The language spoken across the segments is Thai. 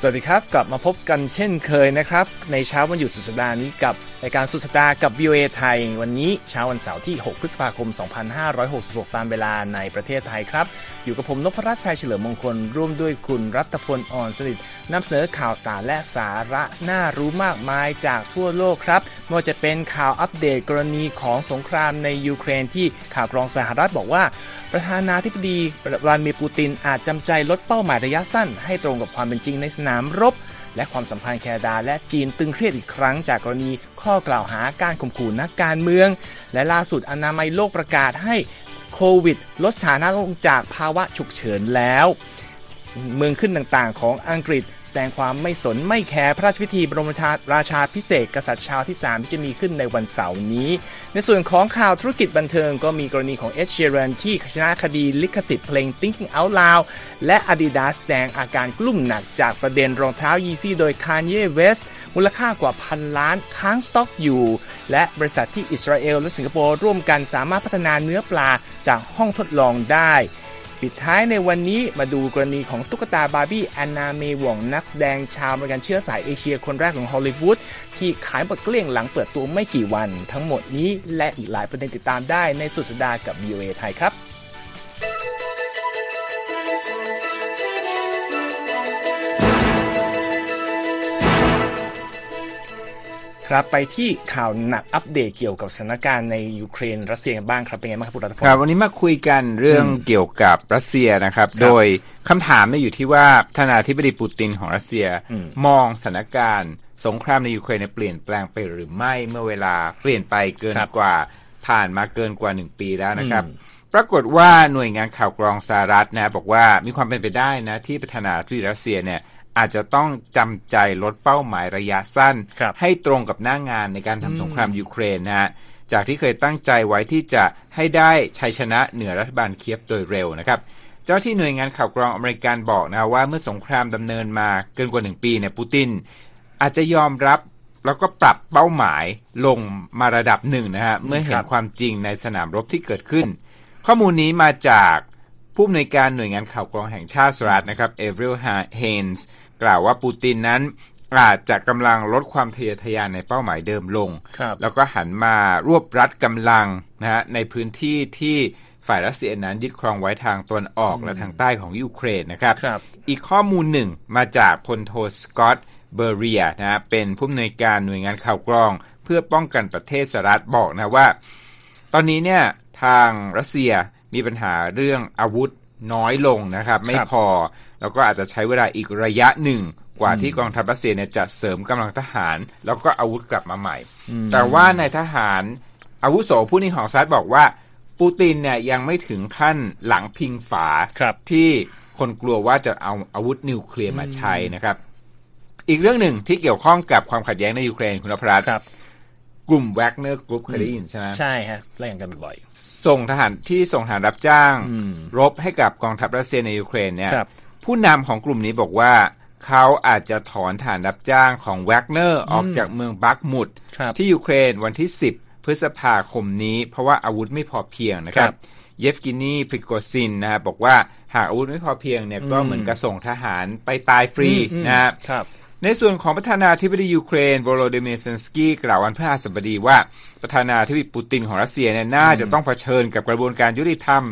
สวัสดีครับ กลับมาพบกันเช่นเคยนะครับ ในเช้าวันหยุดสุดสัปดาห์นี้กับรายการสุดสัปดาห์กับ VOA ไทย วันนี้เช้าวันเสาร์ที่ 6 พฤษภาคม 2566 ตามเวลาในประเทศไทยครับ อยู่กับผมนพรัชชัยเฉลิมมงคล ร่วมด้วยคุณรัตพลอ่อนสนิทนำเสนอข่าวสารและสาระน่ารู้มากมายจากทั่วโลกครับไม่ว่าจะเป็นข่าวอัปเดตกรณีของสงครามในยูเครนที่ข่าวกรองสหรัฐบอกว่า ประธานาธิบดีวลาดิมีร์ปูตินอาจจำใจลดเป้าหมายระยะสั้น ให้ตรงกับความเป็นจริงในสนามรบ และความสัมพันธ์แคนาดาและจีนตึงเครียดอีกครั้งจากกรณีข้อกล่าวหาการข่มขู่นักการเมือง และล่าสุดอนามัยโลกประกาศให้โควิด ลดสถานะลงจากภาวะฉุกเฉินแล้ว เมืองขึ้นต่างๆ ของอังกฤษ แสดงความไม่สนไม่แคร์พระราชพิธีบรมราชาพิเศษกษัตริย์ชาวที่ 3 ที่จะมีขึ้นในวันเสาร์นี้ ในส่วนของข่าวธุรกิจบันเทิงก็มีกรณีของเอ s เช r รันที่ชนะคดีลิขสิทธิ์เพลง Thinking Out Loud และ Adidas แสดงอาการกลุ้มหนักจากประเด็นรองเท้า Yeezy โดย Kanye West มูลค่ากว่าพันล้านค้างสต็อกอยู่ และบริษัทที่อิสราเอลและสิงคโปร์ร่วมกันสามารถพัฒนาเนื้อปลาจากห้องทดลองได้ ปิดท้ายในวันนี้มาดูกรณีของตุ๊กตาบาร์บี้แอนนาเมย์ หว่องนักแสดงชาวอเมริกันเชื้อสายเอเชียคนแรกของฮอลลีวูดที่ขายหมดเกลี้ยงหลังเปิดตัวไม่กี่วัน ทั้งหมดนี้และอีกหลายประเด็นติดตามได้ในสุดสัปดาห์กับ VOA ไทยครับ ครับไปที่ข่าวหนักอัปเดตเกี่ยวกับสถานการณ์ในยูเครนรัสเซียกันบ้างครับเป็นไงบ้างครับคุณรัตพงครับศ์วันนี้มาคุยกันเรื่องเกี่ยวกับรัสเซียนะครับ โดยคำถามเนี่ยอยู่ที่ว่าประธานาธิบดีปูตินของรัสเซียอืมมองสถานการณ์สงครามในยูเครนเนี่ยเปลี่ยนแปลงไปหรือไม่เมื่อเวลาเปลี่ยนไปเกินครับกว่าผ่านมาเกินกว่าหนึ่งปีแล้วนะครับอืมปรากฏว่าหน่วยงานข่าวกรองสหรัฐนะบอกว่ามีความเป็นไปได้นะที่ประธานาธิบดีรัสเซียเนี่ย อาจจะต้องจำใจลดเป้าหมายระยะสั้นครับให้ตรงกับหน้างานในการทำสงครามยูเครนนะฮะจากที่เคยตั้งใจไว้ที่จะให้ได้ชัยชนะเหนือรัฐบาลเคียฟโดยเร็วนะครับ เจ้าหน้าที่หน่วยงานข่าวกรองอเมริกันบอกนะว่าเมื่อสงครามดำเนินมาเกินกว่าหนึ่งปีเนี่ยปูติน อาจจะยอมรับแล้วก็ปรับเป้าหมายลงมาระดับหนึ่งนะฮะเมื่อเห็นความจริงในสนามรบที่เกิดขึ้น ข้อมูลนี้มาจากผู้อำนวยการหน่วยงานข่าวกรองแห่งชาติสหรัฐนะครับเอวริล เฮนส์ กล่าวว่าปูตินนั้นอาจจะกำลังลดความทะเยอทะยานในเป้าหมายเดิมลงครับแล้วก็หันมารวบรัดกำลังนะฮะในพื้นที่ที่ฝ่ายรัสเซียนั้นยึดครองไว้ทางตะวันออกและทางใต้ของยูเครนนะครับครับอีกข้อมูลหนึ่งมาจากพลโทสกอตต์ เบอร์ริเออร์นะฮะเป็นผู้อำนวยการหน่วยงานข่าวกรอง เพื่อป้องกันประเทศสหรัฐบอกนะว่า ตอนนี้เนี่ยทางรัสเซียมีปัญหาเรื่องอาวุธน้อยลงนะครับไม่พอ แล้วก็อาจจะใช้เวลาอีกระยะหนึ่งกว่าที่กองทัพรัสเซียเนี่ยจะเสริมกำลังทหาร แล้วก็อาวุธกลับมาใหม่ แต่ว่านายทหารอาวุโสผู้นี้ของสหรัฐบอกว่า ปูตินเนี่ยยังไม่ถึงขั้นหลังพิงฝาครับที่คนกลัวว่าจะเอาอาวุธนิวเคลียร์มาใช้นะครับ อีกเรื่องหนึ่งที่เกี่ยวข้องกับความขัดแย้งในยูเครนคุณนพรัตน์ครับกลุ่มแวกเนอร์กรุ๊ปเคยได้ยินใช่ไหมใช่ฮะเล่นกันบ่อย ส่งทหารที่ส่งทหารรับจ้างอืมรบให้กับกองทัพรัสเซียในยูเครนเนี่ยครับ ผู้นำของกลุ่มนี้บอกว่าเขาอาจจะถอนทหารรับจ้างของแวกเนอร์ออกจากเมืองบัคมุตครับที่ยูเครนวันที่ 10 พฤษภาคมนี้ เพราะว่าอาวุธไม่พอเพียงนะครับครับเยฟเกนีพริโกซินนะฮะบอกว่าหากอาวุธไม่พอเพียงเนี่ยก็เหมือนกับส่งทหารไปตายฟรีอืมนะฮะครับในส่วนของประธานาธิบดียูเครนโวโลดิเมียร์เซเลนสกี้กล่าววันพฤหัสบดีว่าประธานาธิบดีปูตินของรัสเซียเนี่ยน่าจะต้องเผชิญกับกระบวนการยุติธรรม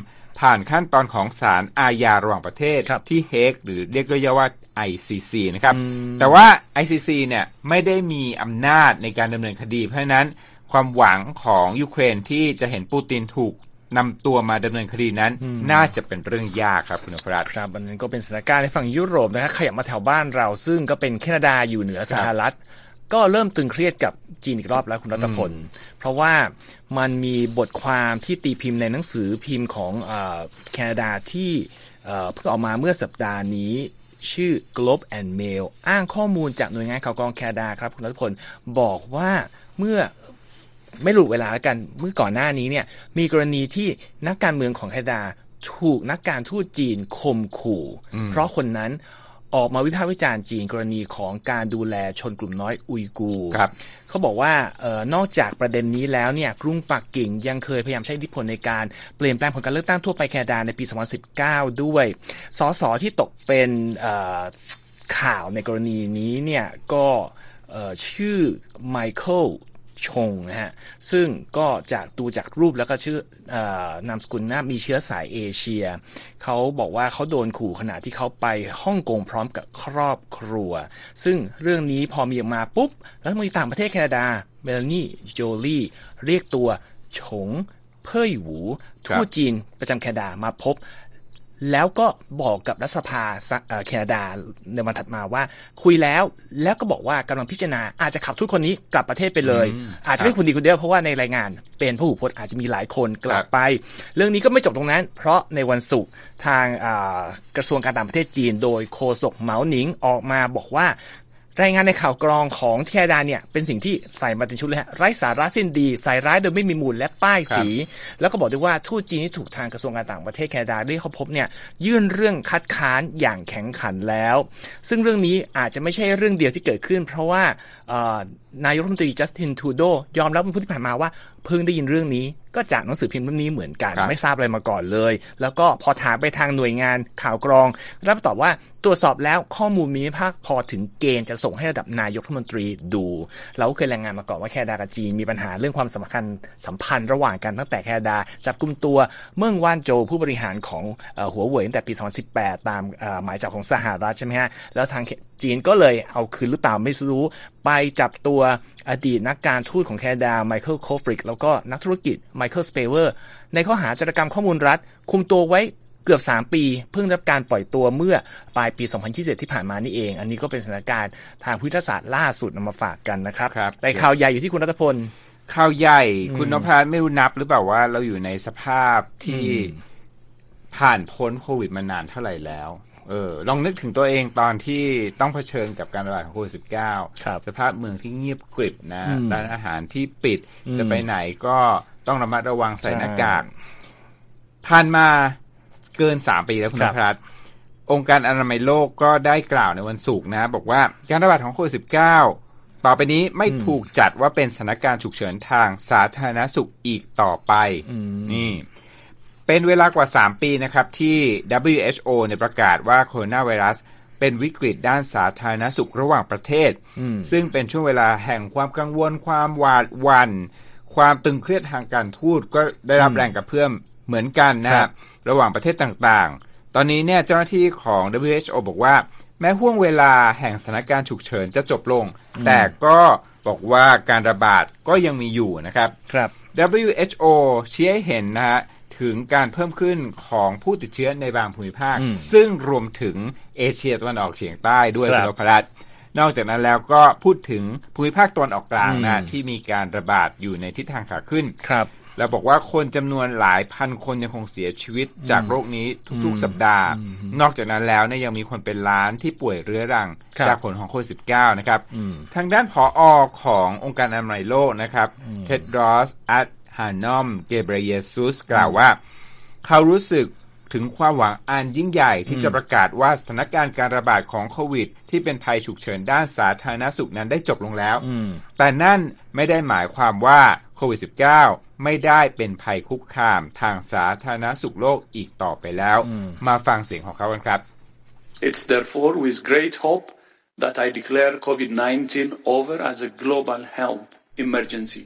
ผ่านขั้นตอนของศาลอาญาระหว่างประเทศครับที่เฮกหรือเรียกย่อๆว่า ICC นะครับอืมแต่ว่า ICC เนี่ยไม่ได้มีอำนาจในการดำเนินคดี เพราะฉะนั้นความหวังของยูเครนที่จะเห็นปูตินถูกนำตัวมาดำเนินคดีนั้น น่าจะเป็นเรื่องยากครับคุณนพรัตน์ครับอันนั้นก็เป็นสถานการณ์ในฝั่งยุโรปนะครับขยับมาแถวบ้านเราซึ่งก็เป็นแคนาดาอยู่เหนือสหรัฐ ก็เริ่มตึงเครียดกับจีนอีกรอบแล้วคุณรัตพล เพราะว่ามันมีบทความที่ตีพิมพ์ในหนังสือพิมพ์ของเออแคนาดาที่เอ่อเพิ่งออกมาเมื่อสัปดาห์นี้ชื่อ Globe and Mail อ้างข้อมูลจากหน่วยงานข่าวกรองแคนาดาครับคุณรัตพลบอกว่าเมื่อไม่รู้เวลาแล้วกันเมื่อก่อนหน้านี้เนี่ยมีกรณีที่นักการเมืองของแคนาดาถูกนักการทูตจีนข่มขู่ เพราะคนนั้น ออกมาวิพากษ์วิจารณ์จีนกรณีของการดูแลชนกลุ่มน้อยอุยกูร์ครับเขาบอกว่าเออนอกจากประเด็นนี้แล้วเนี่ยกรุงปักกิ่งยังเคยพยายามใช้อิทธิพลในการเปลี่ยนแปลงผลการเลือกตั้งทั่วไปแคนาดาในปี 2019 ด้วยสสที่ตกเป็นเอ่อข่าวในกรณีนี้เนี่ยก็ชื่อไมเคิล ชงนะฮะซึ่งก็จากดูจากรูปแล้วก็ชื่อนามสกุลนะมีเชื้อสายเอเชีย เขาบอกว่าเขาโดนขู่ขณะที่เขาไปฮ่องกงพร้อมกับครอบครัว ซึ่งเรื่องนี้พอมีออกมาปุ๊บรัฐมนตรีต่างประเทศแคนาดาเมลานีโจลี่เรียกตัวฉงเพ่ยหวูทูตจีนประจำแคนาดามาพบ แล้วก็บอกกับรัฐสภาแคนาดาในวันถัดมาว่า คุยแล้วแล้วก็บอกว่ากำลังพิจารณาอาจจะขับทุกคนนี้กลับประเทศไปเลย อาจจะไม่คนดีคนเดียวเพราะว่าในรายงาน เป็นผู้ผูพจน์อาจจะมีหลายคนกลับไป เรื่องนี้ก็ไม่จบตรงนั้น เพราะในวันศุกร์ทางกระทรวงการต่างประเทศจีน โดยโฆษกเหมาหนิงออกมาบอกว่า รายงานในข่าวกรองของแคนาดาเนี่ยเป็นสิ่งที่ใส่มาเป็นชุดเลยฮะไร้สาระสิ้นดีใส่ร้ายโดยไม่มีมูลและป้ายสี แล้วก็บอกด้วยว่าทูตจีนที่ถูกทางกระทรวงการต่างประเทศแคนาดาได้เขาพบเนี่ยยื่นเรื่องคัดค้านอย่างแข็งขันแล้ว ซึ่งเรื่องนี้อาจจะไม่ใช่เรื่องเดียวที่เกิดขึ้น เพราะว่า นายกรัฐมนตรีจัสตินทูโดยอมรับเมื่อที่ผ่านมาว่าเพิ่งได้ยินเรื่องนี้ ก็จากหนังสือพิมพ์เล่มนี้เหมือนกัน ไม่ทราบอะไรมาก่อนเลย แล้วก็พอถามไปทางหน่วยงานข่าวกรอง รับตอบว่าตรวจสอบแล้วข้อมูลมีไม่ภาคพอถึงเกณฑ์จะส่งให้ระดับนายกรัฐมนตรีดู เราเคยรายงานมาก่อนว่าแคนาดากับจีนมีปัญหาเรื่องความสัมพันธ์สัมพันธ์ระหว่างกันตั้งแต่แคนาดาจับกุมตัวเมืองว่านโจผู้บริหารของหัวเว่ยตั้งแต่ปี 2018 ตามหมายจับของสหรัฐใช่ไหมฮะแล้วทางจีนก็เลยเอาคืนหรือเปล่าไม่รู้ไปจับตัวอดีตนักการทูตของแคนาดาไมเคิลโคฟริกแล้วก็นักธุรกิจไมเคิลสเปเวอร์ในข้อหาจารกรรมข้อมูลรัฐ คุมตัวไว้เกือบ 3 ปี เพิ่งรับการปล่อยตัวเมื่อปลายปี 2021ที่ผ่านมานี่เอง อันนี้ก็เป็นสถานการณ์ทางยุทธศาสตร์ล่าสุดนำมาฝากกันนะครับครับแต่ข่าวใหญ่อยู่ที่คุณรัตพลข่าวใหญ่ คุณนพรัตน์ไม่รู้นับหรือเปล่าว่าเราอยู่ในสภาพที่ผ่านพ้นโควิดมานานเท่าไหร่แล้ว เออลองนึกถึงตัวเองตอนที่ต้องเผชิญกับการระบาดของโควิดสิบเก้าสภาพเมืองที่เงียบกริบนะร้านอาหารที่ปิดจะไปไหนก็ต้องระมัดระวังใส่หน้ากากผ่านมาเกินสามปีแล้วคุณพรัตองค์การอนามัยโลกก็ได้กล่าวในวันศุกร์นะ บอกว่าการระบาดของโควิดสิบเก้าต่อไปนี้ไม่ถูกจัดว่าเป็นสถานการณ์ฉุกเฉินทางสาธารณสุขอีกต่อไปนี่ เป็นเวลากว่า 3 ปีนะครับที่ WHO เนี่ยประกาศว่าโคโรนาไวรัสเป็นวิกฤตด้านสาธารณสุขระหว่างประเทศ ซึ่งเป็นช่วงเวลาแห่งความกังวล ความหวาดหวัน่น ความตึงเครียดทางการทูตก็ได้รับแรงกระเพื่อมเหมือนกันนะครับระหว่างประเทศต่างๆ ตอนนี้เนี่ยเจ้าหน้าที่ของ WHO บอกว่า แม้ห่วงเวลาแห่งสถานการณ์ฉุกเฉินจะจบลง แต่ก็บอกว่าการระบาดก็ยังมีอยู่นะครับครับ WHO ชี้ให้เห็นนะฮะ ถึงการเพิ่มขึ้นของผู้ติดเชื้อในบางภูมิภาค ซึ่งรวมถึงเอเชียตะวันออกเฉียงใต้ด้วยคุณพรัตนอกจากนั้นแล้วก็พูดถึงภูมิภาคตะวันออกกลางนะที่มีการระบาดอยู่ในทิศทางขาขึ้นครับแล้วบอกว่าคนจำนวนหลายพันคนยังคงเสียชีวิตจากโรคนี้ทุกๆ สัปดาห์ นอกจากนั้นแล้วเนี่ยยังมีคนเป็นล้านที่ป่วยเรื้อรัง จากผลของโควิด -19 นะครับ ทางด้านผออขององค์การอนามัยโลกนะครับ เท็ดรอสอัต ฮานอม เกเบรเยซุสกล่าวว่า เขารู้สึกถึงความหวังอันยิ่งใหญ่ที่จะประกาศว่าสถานการณ์การระบาดของโควิด ที่เป็นภัยฉุกเฉินด้านสาธารณสุขนั้นได้จบลงแล้ว แต่นั่นไม่ได้หมายความว่าโควิด -19 ไม่ได้เป็นภัยคุกคามทางสาธารณสุขโลกอีกต่อไปแล้ว มาฟังเสียงของเขากันครับ It's therefore with great hope that I declare COVID-19 over as a global health emergency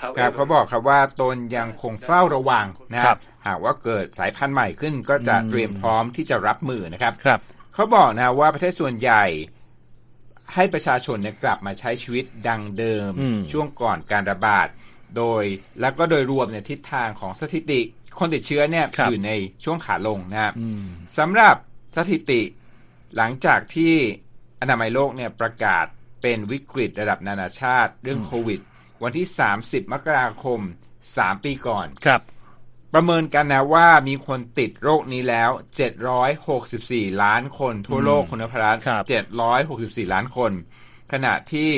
ครับเขาบอกครับว่าตนยังคงเฝ้าระวังนะครับหากว่าเกิดสายพันธุ์ใหม่ขึ้นก็จะเตรียมพร้อมที่จะรับมือนะครับครับเขาบอกนะว่าประเทศส่วนใหญ่ให้ประชาชนเนี่ยกลับมาใช้ชีวิตดังเดิมช่วงก่อนการระบาด โดยแล้วก็โดยรวมในทิศทางของสถิติคนติดเชื้อเนี่ยอยู่ในช่วงขาลงนะครับสำหรับสถิติหลังจากที่อนามัยโลกเนี่ยประกาศเป็นวิกฤตระดับนานาชาติ เรื่องโควิด วันที่ 30 มกราคม 3 ปีก่อนครับ ประเมินกันนะว่ามีคนติดโรคนี้แล้ว 764 ล้านคนทั่วโลกคุณพรัตน์764 ล้านคน ขณะที่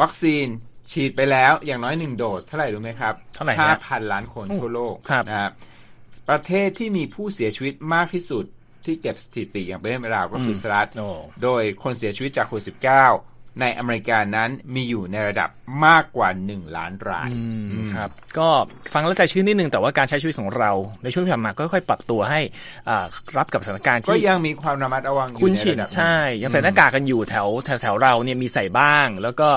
วัคซีนฉีดไปแล้วอย่างน้อยหนึ่งโดสเท่าไหร่รู้ไหมครับเท่าไหร่5,000ล้านคนทั่วโลกนะครับประเทศที่มีผู้เสียชีวิตมากที่สุดที่เก็บสถิติอย่างเป็นเรื่องราวก็คือสหรัฐโดยคนเสียชีวิตจากโควิด -19 ในอเมริกานั้นมีอยู่ในระดับมากกว่า 1 ล้านรายครับ ก็ฟังแล้วใจชื้นนิดนึง แต่ว่าการใช้ชีวิตของเรา ในช่วงที่ผ่านมาก็ค่อยๆปรับตัวให้อ่ารับกับสถานการณ์ก็ที่ยังมีความระมัดระวังอยู่คุ้นในชินระดับหงใช่ ยังใส่หน้ากากกันอยู่แถวแถวแถวเราเนี่ยมีใส่บ้าง แล้วก็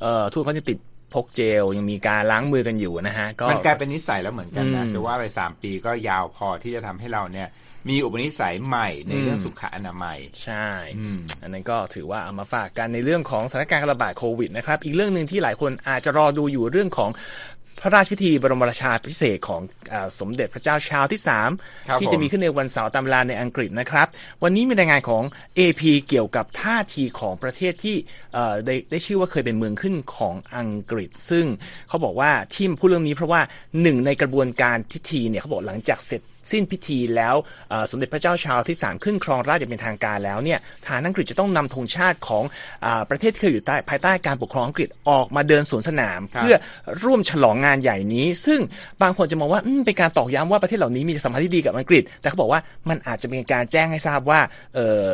เอ่อทุกคนจะติด พกเจลยังมีการล้างมือกันอยู่นะฮะก็มันกลายเป็นนิสัยแล้วเหมือนกันนะอืมจะว่าไปสามปีก็ยาวพอที่จะทำให้เราเนี่ยมีอุปนิสัยใหม่ในเรื่องสุขอนามัย ใช่อืมอันนั้นก็ถือว่าเอามาฝากกันในเรื่องของสถานการณ์การระบาดโควิดนะครับ อีกเรื่องหนึ่งที่หลายคนอาจจะรอดูอยู่เรื่องของ พระราชพิธีบรมราชาพิเศษกของอาสมเด็จพระเจ้าชาวที่ครับ3ที่จะผมมีขึ้นในวันเสาร์ตามเวลาในอังกฤษนะครับ วันนี้มีรายงานของ AP เกี่ยวกับท่าทีของประเทศที่เอ่อได้ได้ชื่อว่าเคยเป็นเมืองขึ้นของอังกฤษ ซึ่งเขาบอกว่าที่มาพูดเรื่องนี้เพราะว่าหนึ่งในกระบวนการพิธีเนี่ยเขาบอกหลังจากเสร็จ สิ้นพิธีแล้วเอ่อสมเด็จพระเจ้าชาวที่3ขึ้นครองราชย์อย่างเป็นทางการแล้วเนี่ยทหารอังกฤษจะต้องนำธงชาติของอาประเทศที่เคยอยู่ใต้ภายใต้การปกครองอังกฤษออกมาเดินสวนสนามครับเพื่อร่วมฉลองงานใหญ่นี้ ซึ่งบางคนจะมองว่าอืมเป็นการตอกย้ำว่าประเทศเหล่านี้มีสัมพันธ์ที่ดีกับอังกฤษ แต่เขาบอกว่ามันอาจจะเป็นการแจ้งให้ทราบว่าเออ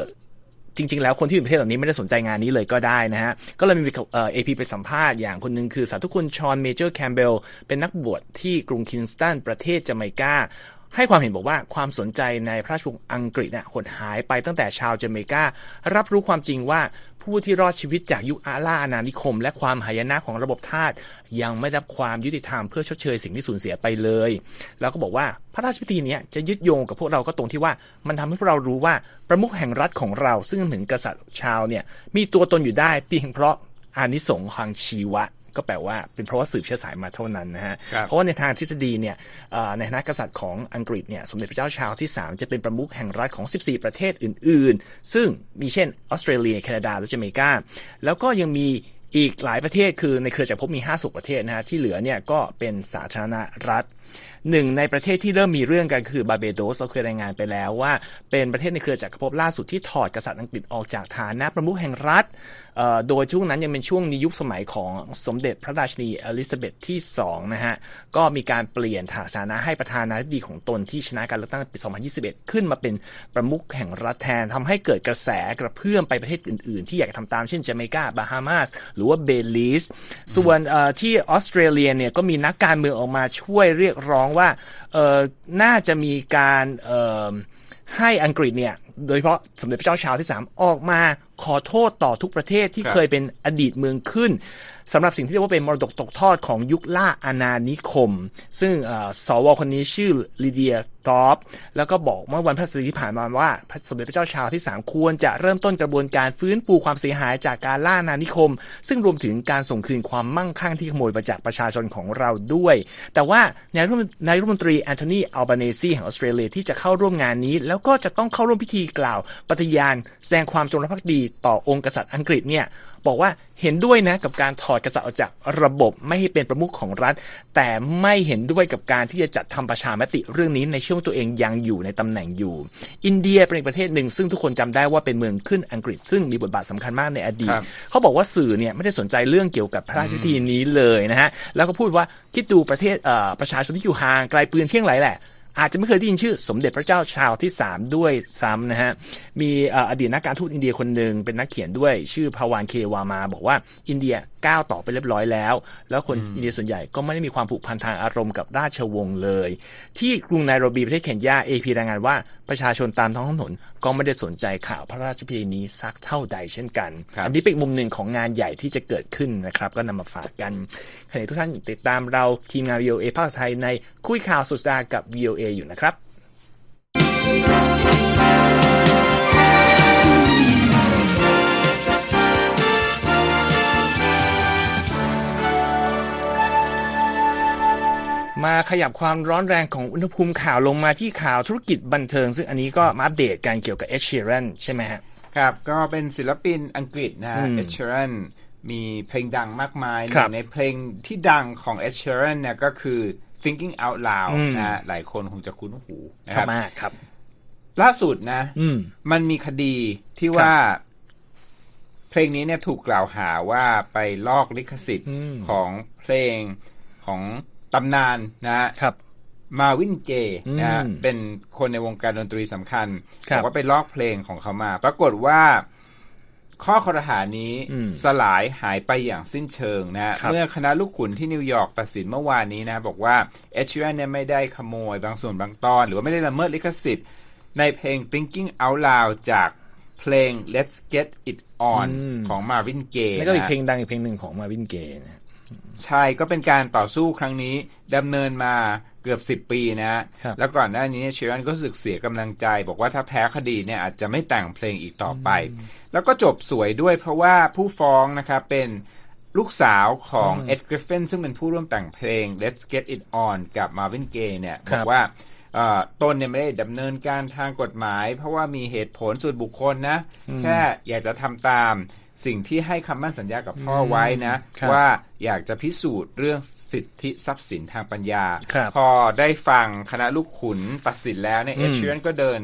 จริง ๆ แล้วคนที่อยู่ประเทศเหล่านี้ไม่ได้สนใจงานนี้เลยก็ได้นะฮะ ก็เลยมีเอ่อ AP ไปสัมภาษณ์อย่างคนหนึ่งคือสาธุคุณชอนเมเจอร์แคมเบลเป็นนักบวชที่กรุงคินสตันประเทศจาเมกา ให้ความเห็นบอกว่าความสนใจในพระราชวงศ์อังกฤษเนี่ยหดหายไปตั้งแต่ชาวจาเมการับรู้ความจริงว่าผู้ที่รอดชีวิตจากยุคอาล่าอาณานิคม และความหายนะของระบบทาสยังไม่ได้รับความยุติธรรมเพื่อชดเชยสิ่งที่สูญเสียไปเลย แล้วก็บอกว่าพระราชพิธีนี้จะยึดโยงกับพวกเราก็ตรงที่ว่ามันทำให้พวกเรารู้ว่าประมุขแห่งรัฐของเราซึ่งถึงกษัตริย์ชาวเนี่ยมีตัวตนอยู่ได้เพียงเพราะอานิสงส์ทางชีวะ ก็แปลว่าเป็นเพราะว่าสืบเชื้อสายมาเท่านั้นนะฮะครับเพราะว่าในทางทฤษฎีเนี่ยเอ่อในฐานะกษัตริย์ของอังกฤษเนี่ยสมเด็จพระเจ้าชาวที่ 3 จะเป็นประมุขแห่งรัฐของ 14 ประเทศอื่น ๆ ซึ่งมีเช่นออสเตรเลียแคนาดาและจาเมกาแล้วก็ยังมีอีกหลายประเทศคือในเครือจักรภพมี50ประเทศนะฮะที่เหลือเนี่ยก็เป็นสาธารณรัฐหนึ่งในประเทศที่เริ่มมีเรื่องกันคือบาเบโดสเราเคยรายงานไปแล้วว่า เป็นประเทศในเครือจักรภพล่าสุดที่ถอดกษัตริย์อังกฤษออกจากฐานะประมุขแห่งรัฐ โดยช่วงนั้นยังเป็นช่วงในยุคสมัยของสมเด็จพระราชินีอลิซาเบธที่2นะฮะ ก็มีการเปลี่ยนฐานะให้ประธานาธิบดีของตนที่ชนะการเลือกตั้งในปี 2021 ขึ้นมาเป็นประมุขแห่งรัฐแทนทำให้เกิดกระแสกระเพื่อมไปประเทศอื่นๆ ที่อยากทำตามเช่นจาเมกาบาฮามาสหรือว่าเบลีสส่วนที่ออสเตรเลียเนี่ยก็มีนักการเมืองออกมาช่วยเรียกร้องว่าเอ่อน่าจะมีการเอ่อให้อังกฤษเนี่ยโดยเฉพาะสมเด็จพระเจ้าชาวที่ 3 ออกมาขอโทษต่อทุกประเทศที่ครับเคยเป็นอดีตเมืองขึ้นสำหรับสิ่งที่เรียกว่าเป็นมรดกตกทอดของยุคล่าอาณานิคม ซึ่งเอ่อสวคนนี้ชื่อลิเดียตอปแล้วก็บอกเมื่อวันพฤหัสบดีที่ผ่านมาว่าพระสมเด็จพระเจ้าชาวที่ 3 ควรจะเริ่มต้นกระบวนการฟื้นฟูความเสียหายจากการล่าอาณานิคม ซึ่งรวมถึงการส่งคืนความมั่งคั่งที่ขโมยไปจากประชาชนของเราด้วย แต่ว่านายรัฐมนนายรัฐมนตรีแอนโทนีอัลบาเนซีแห่งออสเตรเลียที่จะเข้าร่วมงานนี้ แล้วก็จะต้องเข้าร่วมพิธีกล่าวปฏิญาณแสดงความจงรักภักดีต่อองค์กษัตริย์อังกฤษเนี่ยบอกว่าเห็นด้วยนะกับการถอดกษัตริย์ออกจากระบบไม่ให้เป็นประมุขของรัฐ แต่ไม่เห็นด้วยกับการที่จะจัดทำประชามติเรื่องนี้ในช่วงตัวเองยังอยู่ในตำแหน่งอยู่ อินเดียเป็นอีกประเทศหนึ่งซึ่งทุกคนจำได้ว่าเป็นเมืองขึ้นอังกฤษ ซึ่งมีบทบาทสำคัญมากในอดีตครับเขาบอกว่าสื่อเนี่ยไม่ได้สนใจเรื่องเกี่ยวกับพระราชพิธีนี้เลยนะฮะแล้วก็พูดว่าคิดดูประเทศเอ่อประชาชนที่อยู่ห่างไกลปืนเที่ยงไหลแหละ อาจจะไม่เคยได้ยินชื่อ สมเด็จพระเจ้าชาวที่ 3 ด้วยซ้ำนะฮะ มีเอ่ออดีตนักการทูตอินเดียคนหนึ่งเป็นนักเขียนด้วยชื่อพาวานเความา บอกว่าอินเดียก้าวต่อไปเรียบร้อยแล้ว แล้วคนอินเดียส่วนใหญ่ก็ไม่ได้มีความผูกพันทางอารมณ์กับราชวงศ์เลย ที่กรุงไนโรบีประเทศเคนยาเอพีรายงานว่าประชาชนตามท้องถนน ก็ไม่ได้สนใจข่าวพระราชพิธีนี้สักเท่าใดเช่นกันครับอันนี้เป็นอีกมุมหนึ่งของงานใหญ่ที่จะเกิดขึ้นนะครับ ก็นำมาฝากกันขณะที่ทุกท่านติดตามเราทีมงาน VOA ภาคไทยในคุยข่าวสุดสัปดาห์กับ VOA อยู่นะครับ มาขยับความร้อนแรงของอุณหภูมิข่าวลงมาที่ข่าวธุรกิจบันเทิง ซึ่งอันนี้ก็มาอัปเดตกันเกี่ยวกับเอชเช r รนใช่ไหมฮะครับ ก็เป็นศิลปินอังกฤษนะฮะอืมเอชเชอรันมีเพลงดังมากมายหครันึ่บงในเพลงที่ดังของเอชเชอรันเนี่ยก็คือ thinking out loud อืมนะฮะหลายคนคงจะคุ้นหูนะชคอรับบมากครับ ล่าสุดนะอืมมันมีคดีที่ครับว่า เพลงนี้เนี่ยถูกกล่าวหาว่าไปลอกลิขสิทธิ์อืมของเพลงของ ตำนานนะฮะครับ มาวินเกย์นะฮะอืมเป็นคนในวงการดนตรีสำคัญครับบอกว่าไปลอกเพลงของเขามา ปรากฏว่าข้อครหานี้อืมสลายหายไปอย่างสิ้นเชิงนะฮะครับเมื่อคณะลูกขุนที่นิวยอร์กตัดสินเมื่อวานนี้นะ บอกว่าเอช e r a n เนี่ยไม่ได้ขโมยบางส่วนบางตอน หรือว่าไม่ได้ละเมิดลิขสิทธิ์ในเพลง Thinking Out Loud จากเพลง Let's Get It On อืมของ Marvin Gaye แล้วก็มีนะเพลงดังอีกเพลงหนึ่งของมาร์วินเกย์นะ ใช่ก็เป็นการต่อสู้ครั้งนี้ดำเนินมาเกือบ10ปีนะครับแล้วก่อนหน้านี้เชรันก็รู้สึกเสียกำลังใจ บอกว่าถ้าแพ้คดีเนี่ยอาจจะไม่แต่งเพลงอีกต่อไป แล้วก็จบสวยด้วยเพราะว่าผู้ฟ้องนะครับเป็นลูกสาวของเอ็ดกริฟฟินซึ่งเป็นผู้ร่วมแต่งเพลง Let's Get It On กับ Marvin Gaye เนี่ยครับอบกว่าเอ่อตนเนี่ยไม่ได้ดำเนินการทางกฎหมาย เพราะว่ามีเหตุผลส่วนบุคคลนะ แค่อยากจะทำตาม สิ่งที่ให้คำมั่นสัญญากับพ่อไว้นะครับว่าอยากจะพิสูจน์เรื่องสิทธิทรัพย์สินทางปัญญาครับพอได้ฟังคณะลูกขุนตัดสินแล้วเนี่ยอืมเอชเชนก็เดิน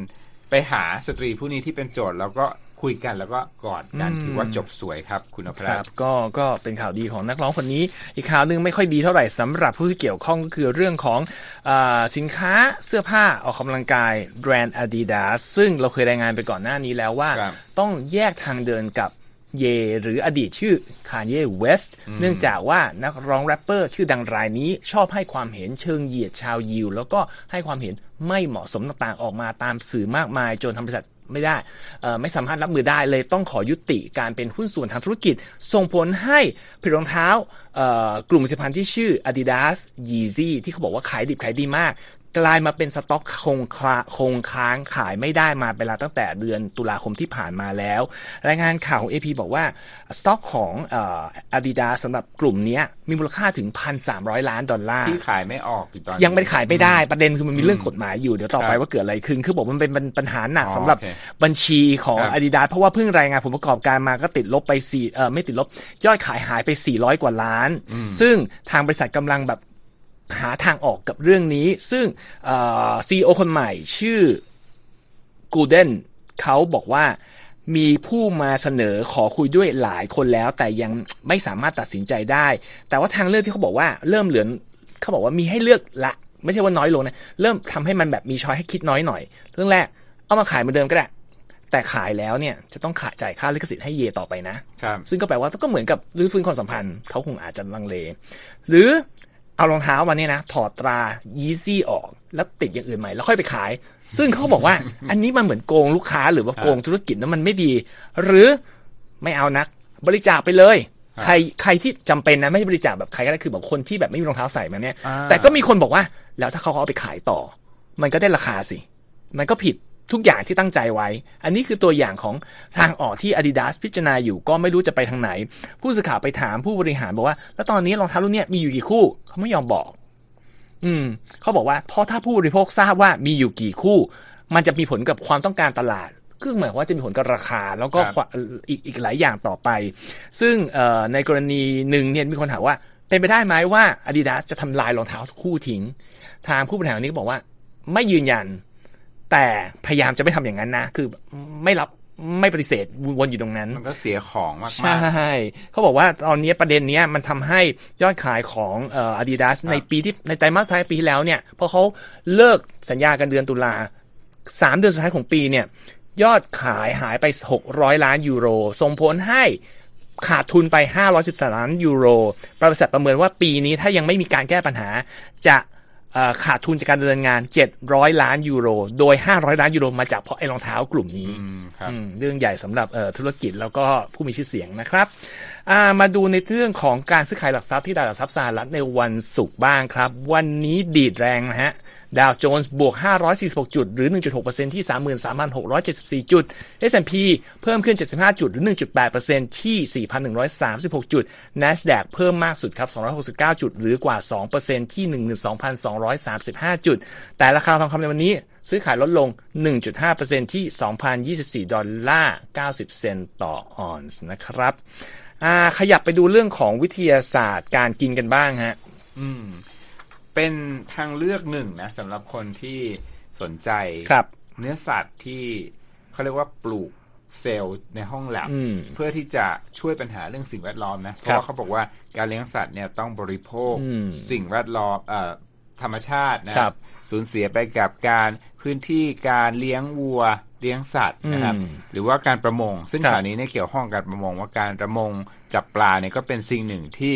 ไปหาสตรีผู้นี้ที่เป็นโจทย์แล้วก็คุยกันแล้วก็กอดกันอืมถือว่าจบสวยครับคุณอภครัรับบก็ก็เป็นข่าวดีของนักร้องคนนี้ อีกข่าวหนึ่งไม่ค่อยดีเท่าไหร่สำหรับผู้ที่เกี่ยวข้องก็คือเรื่องของอาสินค้าเสื้อผ้าออกกำลังกายแบรนด์ Adidas ซึ่งเราเคยรายงานไปก่อนหน้านี้แล้วว่าครับต้องแยกทางเดินกับ เย หรืออดีตชื่อคาเย่เวสต์เนื่องจากว่านักร้องแรปเปอร์ชื่อดังรายนี้ชอบให้ความเห็นเชิงเหยียดชาวยิว แล้วก็ให้ความเห็นไม่เหมาะสมต่างๆ ออกมาตามสื่อมากมาย จนทำบริษัทไม่ได้เอ่อไม่สามารถรับมือได้เลยต้องขอยุติการเป็นหุ้นส่วนทางธุรกิจ ส่งผลให้ผลิตรองเท้าเอ่อกลุ่มผลิตภัณฑ์ที่ชื่อ Adidas Yeezy ที่เขาบอกว่าขายดิบขายดีมาก กลายมาเป็นสต็อกคงคลาคงค้างขายไม่ได้มาเวลาตั้งแต่เดือนตุลาคมที่ผ่านมาแล้ว รายงานข่าวของ AP บอกว่า สต็อกของเอ่อ Adidas สำหรับกลุ่มเนี้ยมีมูลค่าถึง 1,300 ล้านดอลลาร์ ที่ขายไม่ออกอยู่ตอนนี้ยังไม่ขายไม่ได้ประเด็นคือมันมีเรื่องกฎหมายอยู่ เดี๋ยวต่อไปครับว่าเกิดอะไรขึ้น คือบอกมันเป็นปัญหาหนักอ๋อสำหรับโอเคบัญชีของครับ Adidas เพราะว่าเพิ่งรายงานผลประกอบการมาก็ติดลบไปสี่เออไม่ติดลบยอดขายหายไป 400 กว่าล้าน ซึ่งทางบริษัทกำลังแบบ หาทางออกกับเรื่องนี้ ซึ่งซีอคนใหม่ชื่อกูเดนเขาบอกว่ามีผู้มาเสนอขอคุยด้วยหลายคนแล้ว แต่ยังไม่สามารถตัดสินใจได้ แต่ว่าทางเลือกที่เขาบอกว่าเริ่มเหลือเขาบอกว่ามีให้เลือกละ ไม่ใช่ว่าน้อยลงนะ เริ่มทำให้มันแบบมีช้อยให้คิดน้อยหน่อย เรื่องแรก เอามาขายเหมือนเดิมก็ได้ แต่ขายแล้วเนี่ยจะต้องขาจ่ายค่าลิขสิทธิ์ให้เยต่อไปนะครับซึ่งก็แปลว่าก็เหมือนกับรื้อฟื้นความสัมพันธ์เขาคงอาจจะลังเล หรือ เอารองเท้ามาเนี่ยนะ ถอดตรา Yeezy ออก แล้วติดอย่างอื่นใหม่ แล้วค่อยไปขาย ซึ่งเขาบอกว่า อันนี้มันเหมือนโกงลูกค้าหรือว่าโกงธุรกิจนะมันไม่ดี หรือไม่เอานัก บริจาคไปเลย ใครใครที่จำเป็นนะไม่ใช่บริจาคแบบใครก็ได้คือแบบคนที่แบบไม่มีรองเท้าใส่มาเนี่ยอ่าแต่ก็มีคนบอกว่า แล้วถ้าเขาเอาไปขายต่อ มันก็ได้ราคาสิ มันก็ผิด ทุกอย่างที่ตั้งใจไว้ อันนี้คือตัวอย่างของทางออกที่ Adidas พิจารณาอยู่ก็ไม่รู้จะไปทางไหน ผู้สื่อข่าวไปถามผู้บริหารบอกว่า แล้วตอนนี้รองเท้ารุ่นเนี้ยมีอยู่กี่คู่ เขาไม่ยอมบอก อืม เขาบอกว่าเพราะถ้าผู้บริโภคทราบว่ามีอยู่กี่คู่ มันจะมีผลกับความต้องการตลาดคือหมายความว่าจะมีผลกับราคาแล้วก็ครับความอีกอีกหลายอย่างต่อไป ซึ่งเอ่อในกรณีหนึ่งเนี่ยมีคนถามว่า เป็นไปได้ไหมว่า Adidas จะทำลายรองเท้าทุกคู่ทิ้ง ทางผู้บริหารคนนี้ก็บอกว่า ไม่ยืนยัน แต่พยายามจะไม่ทำอย่างนั้นนะ คือไม่รับไม่ปฏิเสธวนอยู่ตรงนั้น มันก็เสียของมากใช่ เขาบอกว่าตอนนี้ประเด็นเนี้ยมันทำให้ยอดขายของเอ่อ Adidas ในปีที่ในไตรมาสสุดท้ายปีที่แล้วเนี่ยพอเขาเลิกสัญญากันเดือนตุลาสามเดือนสุดท้ายของปีเนี่ยยอดขายหายไป 600 ล้านยูโร ส่งผลให้ขาดทุนไป 513 ล้านยูโร บริษัทประเมินว่าปีนี้ถ้ายังไม่มีการแก้ปัญหาจะเอ่อ ขาดทุนจากการดำเนินงาน 700 ล้านยูโร โดย 500 ล้านยูโรมาจากเพราะไอ้รองเท้ากลุ่มนี้อืมครับอืมเรื่องใหญ่สำหรับเอ่อธุรกิจแล้วก็ผู้มีชื่อเสียงนะครับอ่ามาดูในเรื่องของการซื้อขายหลักทรัพย์ที่ตลาดหลักทรัพย์สหรัฐในวันศุกร์บ้างครับ วันนี้ดีดแรงนะฮะ ดาวโจนส์บวก 546 จุด หรือ 1.6%ที่ 33,674 จุด S&P เพิ่มขึ้น 75 จุด หรือ 1.8%ที่ 4,136 จุด NASDAQ เพิ่มมากสุดครับ 269 จุด หรือกว่า 2%ที่ 12,235 จุด แต่ราคาทองคำในวันนี้ซื้อขายลดลง 1.5%ที่ 2,024 ดอลลาร์ 90 เซนต์ต่อออนซ์นะครับขยับไปดูเรื่องของวิทยาศาสตร์การกินกันบ้างฮะ อืม เป็นทางเลือกหนึ่งนะสำหรับคนที่สนใจครับ เนื้อสัตว์ที่เขาเรียกว่าปลูกเซลล์ในห้องแล็บอืมเพื่อที่จะช่วยปัญหาเรื่องสิ่งแวดล้อมนะเพครัราะบว่าเขาบอกว่าการเลี้ยงสัตว์เนี่ยต้องบริโภคอืมสิ่งแวดล้อมเอ่อธรรมชาตินะครับสูญเสียไปกับการพื้นที่การเลี้ยงวัวเลี้ยงสัตว์นะครับอืมหรือว่าการประมง ซึ่งครับข่าวนี้เนี่ยเกี่ยวข้องกับการประมงว่าการประมงจับปลาเนี่ยก็เป็นสิ่งหนึ่งที่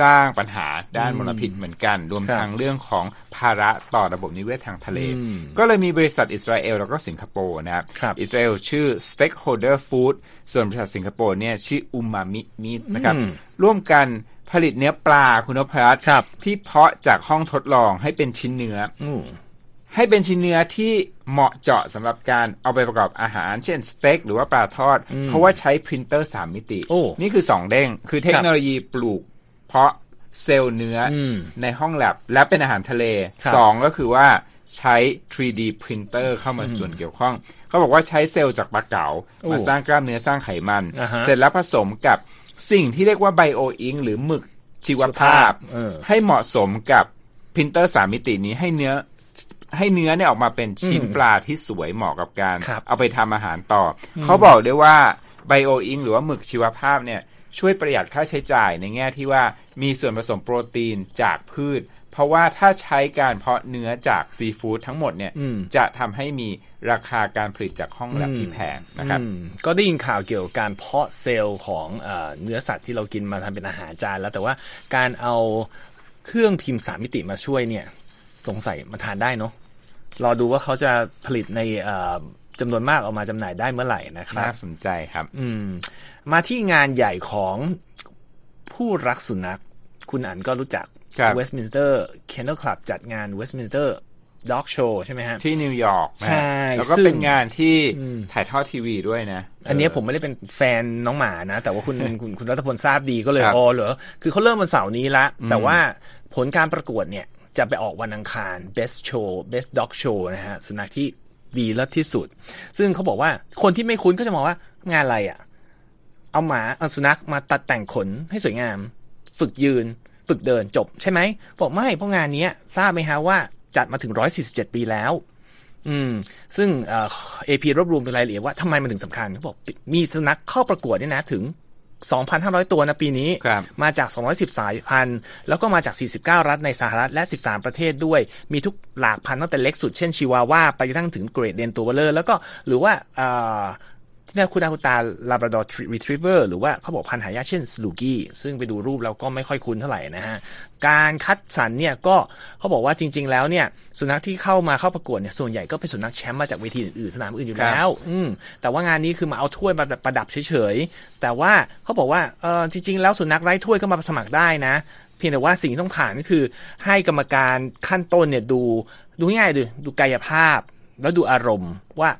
สร้างปัญหาด้านมลพิษเหมือนกัน รวมครับทั้งเรื่องของภาระต่อระบบนิเวศทางทะเลอืมก็เลยมีบริษัทอิสราเอลแล้วก็สิงคโปร์นะครับครับ อิสราเอลชื่อ Stakeholder Food ส่วนบริษัทสิงคโปร์เนี่ยชื่ออุมามิมินะครับอืมร่วมกันผลิตเนื้อปลาคุณนพรัตน์ครับที่เพาะจากห้องทดลองให้เป็นชิ้นเนื้ออืมให้เป็นชิ้นเนื้อที่เหมาะเจาะสำหรับการเอาไปประกอบอาหาร เช่นสเต็กหรือว่าปลาทอด เพราะว่าใช้พรินเตอร์3มิติโอ้นี่คือ2เด้ง คือเทคโนโลยีปลูก เพาะเซลล์เนื้ออืมในห้องแล็บและเป็นอาหารทะเลครับ2ก็คือว่าใช้ 3D printer เข้ามาส่วนเกี่ยวข้อง เขาบอกว่าใช้เซลล์จากปลาเก๋าโอ้มาสร้างกล้ามเนื้อสร้างไขมันอ่าฮะเสร็จแล้วผสมกับสิ่งที่เรียกว่า bio ink หรือหมึกชีวภาพเออให้เหมาะสมกับพรินเตอร์สามมิตินี้ให้เนื้อให้เนื้อเนี่ยออกมาเป็นชิ้นอืมปลาที่สวยเหมาะกับการครับเอาไปทำอาหารต่อเขาบอกด้วยว่า bio ink หรือว่าหมึกชีวภาพเนี่ย ช่วยประหยัดค่าใช้จ่ายในแง่ที่ว่ามีส่วนผสมโปรตีนจากพืช เพราะว่าถ้าใช้การเพาะเนื้อจากซีฟู้ดทั้งหมดเนี่ยอืมจะทำให้มีราคาการผลิตจากห้องแลบที่แพงนะครับอืมก็ได้ยินข่าวเกี่ยวกับการเพาะเซลล์ของเออเนื้อสัตว์ที่เรากินมาทำเป็นอาหารจานแล้วแต่ว่าการเอาเครื่องพิมพ์สามมิติมาช่วยเนี่ย สงสัยมาทานได้เนาะรอดูว่าเขาจะผลิตในเอ่อ จำนวนมากออกมาจำหน่ายได้เมื่อไหร่นะครับน่าสนใจครับ อืม มาที่งานใหญ่ของผู้รักสุนัข คุณอันก็รู้จักครับ Westminster Kennel Club จัดงาน Westminster Dog Show ใช่ไหมฮะ ที่นิวยอร์กนะใช่แล้วก็ซึ่งเป็นงานที่ถ่ายทอดทีวีด้วยนะ อันเนี้ยผมไม่ได้เป็นแฟนน้องหมานะ แต่ว่าคุณคุณคุณรัตพลทราบดีก็เลยครับอ๋อเหรอ คือเขาเริ่มวันเสาร์นี้ละ แต่ว่าผลการประกวดเนี่ยจะไปออกวันอังคาร best show best dog show นะฮะ สุนัขที่ ดีเลิศที่สุด ซึ่งเขาบอกว่าคนที่ไม่คุ้นก็จะมองว่างานอะไรอะ เอาหมาเอาสุนัขมาตัดแต่งขนให้สวยงาม ฝึกยืน ฝึกเดินจบใช่ไหมบอกไม่เพราะงานนี้ทราบไหมฮะว่าจัดมาถึง 147 ปีแล้ว อืม ซึ่งเอ่อ AP รวบรวมเป็นรายละเอียดว่าทำไมมันถึงสำคัญเขาบอกมีสุนัขเข้าประกวดเนี่ยนะถึง 2,500 ตัวนะปีนี้ครับมาจาก 210 สายพันธุ์ แล้วก็มาจาก 49 รัฐในสหรัฐและ 13 ประเทศด้วย มีทุกหลากพันธุ์ตั้งแต่เล็กสุดเช่นชิวาวาไปจนกระทั่งถึง Great Dane ตัวเบ้อเร่อ แล้วก็หรือว่าเอ่อ ที่น่าคุ้นหูคุ้นตาLabrador Retriever หรือว่าเขาบอกพันธุ์หายากเช่น Saluki ซึ่งไปดูรูปแล้วก็ไม่ค่อยคุ้นเท่าไหร่นะฮะ การคัดสรรเนี่ยก็เขาบอกว่าจริง ๆ แล้วเนี่ย สุนัขที่เข้ามาเข้าประกวดเนี่ยส่วนใหญ่ก็เป็นสุนัขแชมป์มาจากเวทีอื่นๆสนามอื่นอยู่ครับแล้ว อืมแต่ว่างานนี้คือมาเอาถ้วยมาประดับเฉยๆแต่ว่าเขาบอกว่าเออจริง ๆ แล้วสุนัขไร้ถ้วยก็มาสมัครได้นะ เพียงแต่ว่าสิ่งที่ต้องผ่านก็คือให้กรรมการขั้นต้นเนี่ยดูดูง่ายๆดูดูกายภาพ แล้วดูอารมณ์ว่า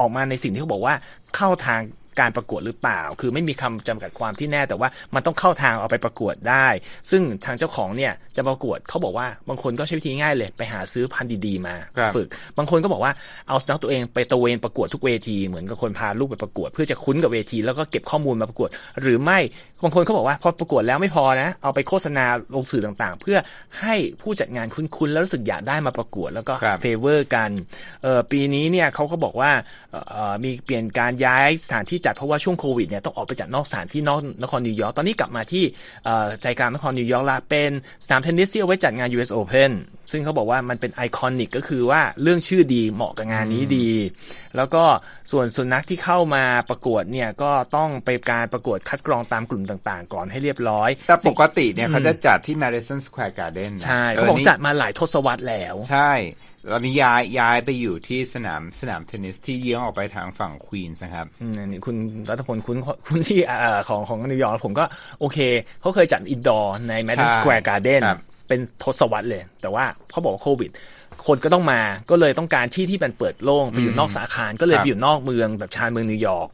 ออกมาในสิ่งที่เขาบอกว่า เข้าทางการประกวดหรือเปล่า คือไม่มีคำจำกัดความที่แน่แต่ว่ามันต้องเข้าทางเอาไปประกวดได้ ซึ่งทางเจ้าของเนี่ยจะประกวดเขาบอกว่าบางคนก็ใช้วิธีง่ายเลย ไปหาซื้อพันธุ์ดีๆ มาครับฝึก บางคนก็บอกว่าเอาสุนัขตัวเองไปตระเวนประกวดทุกเวทีเหมือนกับคนพาลูกไปประกวด เพื่อจะคุ้นกับเวทีแล้วก็เก็บข้อมูลมาประกวด หรือไม่ บางคนเขาบอกว่าพอประกวดแล้วไม่พอนะ เอาไปโฆษณาลงสื่อต่างๆ เพื่อให้ผู้จัดงานคุ้นๆ แล้วรู้สึกอยากได้มาประกวดแล้วก็ครับ favor กันเอ่อปีนี้เนี่ยเขาก็บอกว่าเอ่อเอ่อมีเปลี่ยนการย้ายสถานที่จัดเพราะว่าช่วงโควิดเนี่ยต้องออกไปจัดนอกสถานที่นอกนครนิวยอร์กตอนนี้กลับมาที่เอ่อใจกลางนครนิวยอร์กละเป็นสนามเทนนิสที่เอาไว้จัดงาน US Open ซึ่งเขาบอกว่ามันเป็น iconic ก็คือว่าเลื่องชื่อดีเหมาะกับงานนี้ดี แล้วก็ส่วนสุนัขที่เข้ามาประกวดเนี่ยก็ต้องไปการประกวดคัดกรองตามกลุ่มต่างๆ ก่อนให้เรียบร้อย แต่ปกติเนี่ยเขาจะจัดที่ Madison Square Garden นะใช่เขาบอกจัดมาหลายทศวรรษแล้ว ใช่ตอนนี้ย้ายย้ายไปอยู่ที่สนามสนามเทนนิสที่เยื้องออกไปทางฝั่งควีนส์นะครับอืมอันนี้คุณรัตพลคุณคุณที่เอ่อของของนิวยอร์กผมก็โอเค เขาเคยจัด indoor ใน Madison ใช่ Square Garden ครับเป็นทศวรรษเลย แต่ว่าเขาบอกว่าโควิด คนก็ต้องมาก็เลยต้องการที่ที่มันเปิดโล่งไปอยู่นอกสาขาก็เลยครับไปอยู่นอกเมืองแบบชานเมืองนิวยอร์ก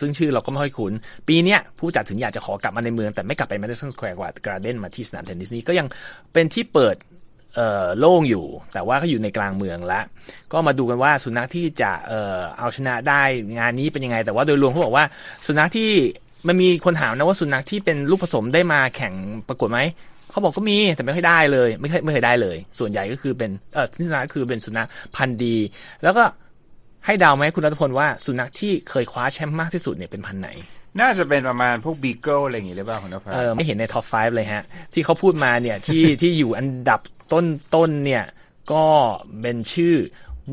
ซึ่งชื่อเราก็ไม่ค่อยคุ้น ปีนี้ผู้จัดถึงอยากจะขอกลับมาในเมือง แต่ไม่กลับไป Madison Square Garden มาที่สนามเทนนิสนี้ก็ยังเป็นที่เปิดโล่งอยู่ แต่ว่าก็อยู่ในกลางเมืองแล้วก็มาดูกันว่าสุนัขที่จะเออเอาชนะได้งานนี้เป็นยังไง แต่ว่าโดยรวมเขาบอกว่าสุนัขที่มันมีคนถามนะว่าสุนัขที่เป็นลูกผสมได้มาแข่งประกวดไหมเขาบอกก็มีแต่ไม่ค่อยได้เลย ไม่เคยไม่เคยได้เลย ส่วนใหญ่ก็คือเป็นเออสุนัขคือเป็นสุนัขพันธุ์ดี แล้วก็ ให้เดาไหมคุณรัตพลว่าสุนัขที่เคยคว้าแชมป์มากที่สุดเนี่ยเป็นพันธุ์ไหน น่าจะเป็นประมาณพวกบีเกิลอะไรอย่างงี้หรือเปล่าคุณนพรัตน์ เออไม่เห็นใน top 5 เลยฮะ ที่เขาพูดมาเนี่ยที่ที่อยู่อันดับต้นต้นเนี่ยก็เป็นชื่อ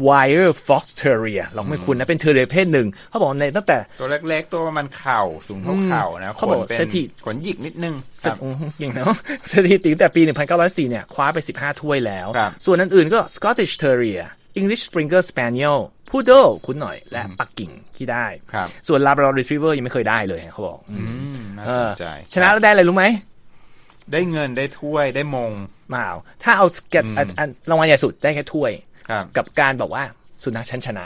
Wire Fox Terrier ลองไม่คุ้นนะ เป็น terrier ประเภทหนึ่ง เขาบอกในตั้งแต่ ตัวเล็กๆ ตัวประมาณเข่า สูงเท่าเข่านะ เขาบอกขนเป็นสถิติขนหยิกนิดนึงสถิอย่างเนาะสถิติตั้งแต่ปี 1904 เนี่ย คว้าไป 15 ถ้วยแล้วครับส่วนอันอื่นก็ Scottish Terrier English Springer Spaniel Poodle คุ้นหน่อย และปักกิ่งที่ได้ครับส่วน Labrador Retriever ยังไม่เคยได้เลยเขาบอกอืมน่าเอสนอใจชนะแล้วได้อะไรรู้ไหม ได้เงินได้ถ้วยได้มงมาเอาถ้าเอาเก็บอันอันรางวัลใหญ่สุดได้แค่ถ้วยครับกับการบอกว่าสุนัขฉันชนะ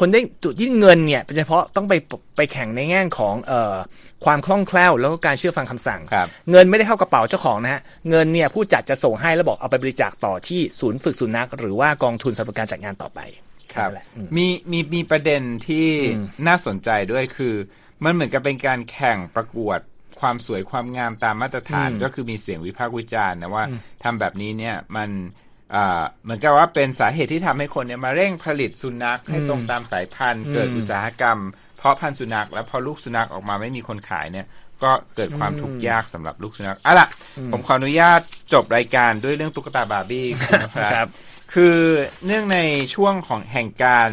คนได้จุดที่เงินเนี่ยเป็นเฉพาะต้องไปไปแข่งในแง่ของเอ่อความคล่องแคล่วแล้วก็การเชื่อฟังคำสั่งครับเงินไม่ได้เข้ากระเป๋าเจ้าของนะฮะ เงินเนี่ยผู้จัดจะส่งให้แล้วบอกเอาไปบริจาคต่อที่ศูนย์ฝึกสุนัขหรือว่ากองทุนสำหรับการจัดงานต่อไป ครับนั่นแหละอืมมีมีมีประเด็นที่น่าสนใจด้วยคือ มันเหมือนกับเป็นการแข่งประกวดความสวยความงามตามมาตรฐานก็คือมีเสียงวิพากษ์วิจารณ์นะว่าทำแบบนี้เนี่ยมันอ่าเหมือนกับว่าเป็นสาเหตุที่ทำให้คนเนี่ยมาเร่งผลิตสุนัขให้ตรงตามสายพันธุ์ เกิดอุตสาหกรรม เพาะพันธุ์สุนัข แล้วพอลูกสุนัขออกมาไม่มีคนขายเนี่ยก็เกิดความทุกข์ยากสำหรับลูกสุนัขอะล่ะผมขออนุญาตจบรายการด้วยเรื่องตุ๊กตาบาร์บี้คุณนะคครัรับบ คือเนื่องในช่วงของแห่งการ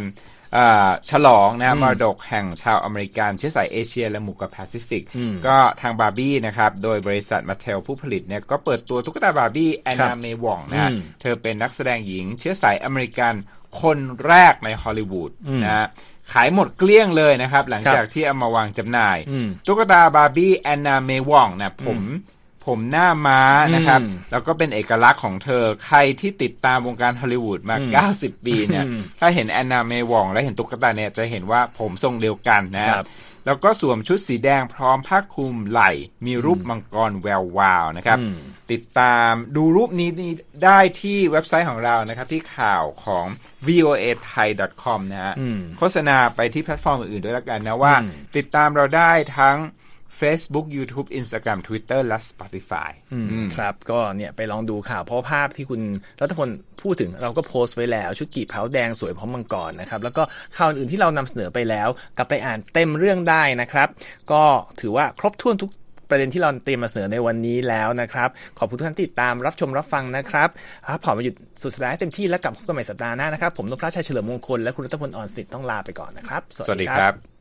เอ่อฉลองนะมรดกแห่งชาวอเมริกันเชื้อสายเอเชียและหมู่เกาะแปซิฟิก ก็ทางบาร์บี้นะครับ โดยบริษัท Mattel ผู้ผลิตเนี่ยก็เปิดตัวตุ๊กตาบาร์บี้ Anna May Wong นะฮะอืมเธอเป็นนักแสดงหญิงเชื้อสายอเมริกันคนแรกในฮอลลีวูดนะฮะขายหมดเกลี้ยงเลยนะครับ หลังจากที่เอามาวางจำหน่ายอืมตุ๊กตาบาร์บี้ Anna May Wong นะผม ผมหน้าม้านะครับอืมแล้วก็เป็นเอกลักษณ์ของเธอใครที่ติดตามวงการฮอลลีวูดมา 90 ปีเนี่ยอืมถ้าเห็น Anna May Wong และเห็นตุ๊กตาเนี่ยจะเห็นว่าผมทรงเดียวกันนะคครัรับบแล้วก็สวมชุดสีแดงพร้อมผ้าคลุมไหล่ มีรูปมังกรแวววาวนะครับอืมติดตามดูรูปนี้นี่ได้ที่เว็บไซต์ของเรานะครับ ที่ข่าวของ voa thai com นะฮะอืมโฆษณาไปที่แพลตฟอร์มอื่นๆด้วยแล้วกันนะว่าอืมติดตามเราได้ทั้ง Facebook YouTube Instagram Twitter และ Spotify อืมครับก็เนี่ยไปลองดูข่าวเพราะว่าภาพที่คุณรัฐพลพูดถึงเราก็โพสต์ไว้แล้ว ชุดกีบเผาแดงสวยพร้อมมังกรนะครับ แล้วก็ข่าวอื่นที่เรานำเสนอไปแล้ว กลับไปอ่านเต็มเรื่องได้นะครับ ก็ถือว่าครบถ้วนทุกประเด็นที่เราเตรียมมาเสนอในวันนี้แล้วนะครับ ขอบคุณทุกท่านที่ติดตามรับชมรับฟังนะครับพักผ่อนมาหยุดสุดสัปดาห์ให้เต็มที่แล้วกลับพบกันใหม่สัปดาห์หน้านะครับ ผมนพรัชชัยเฉลิมมงคลและคุณรัตพลอ่อนสนิทต้องลาไปก่อนนะครับ สวัสดีครับ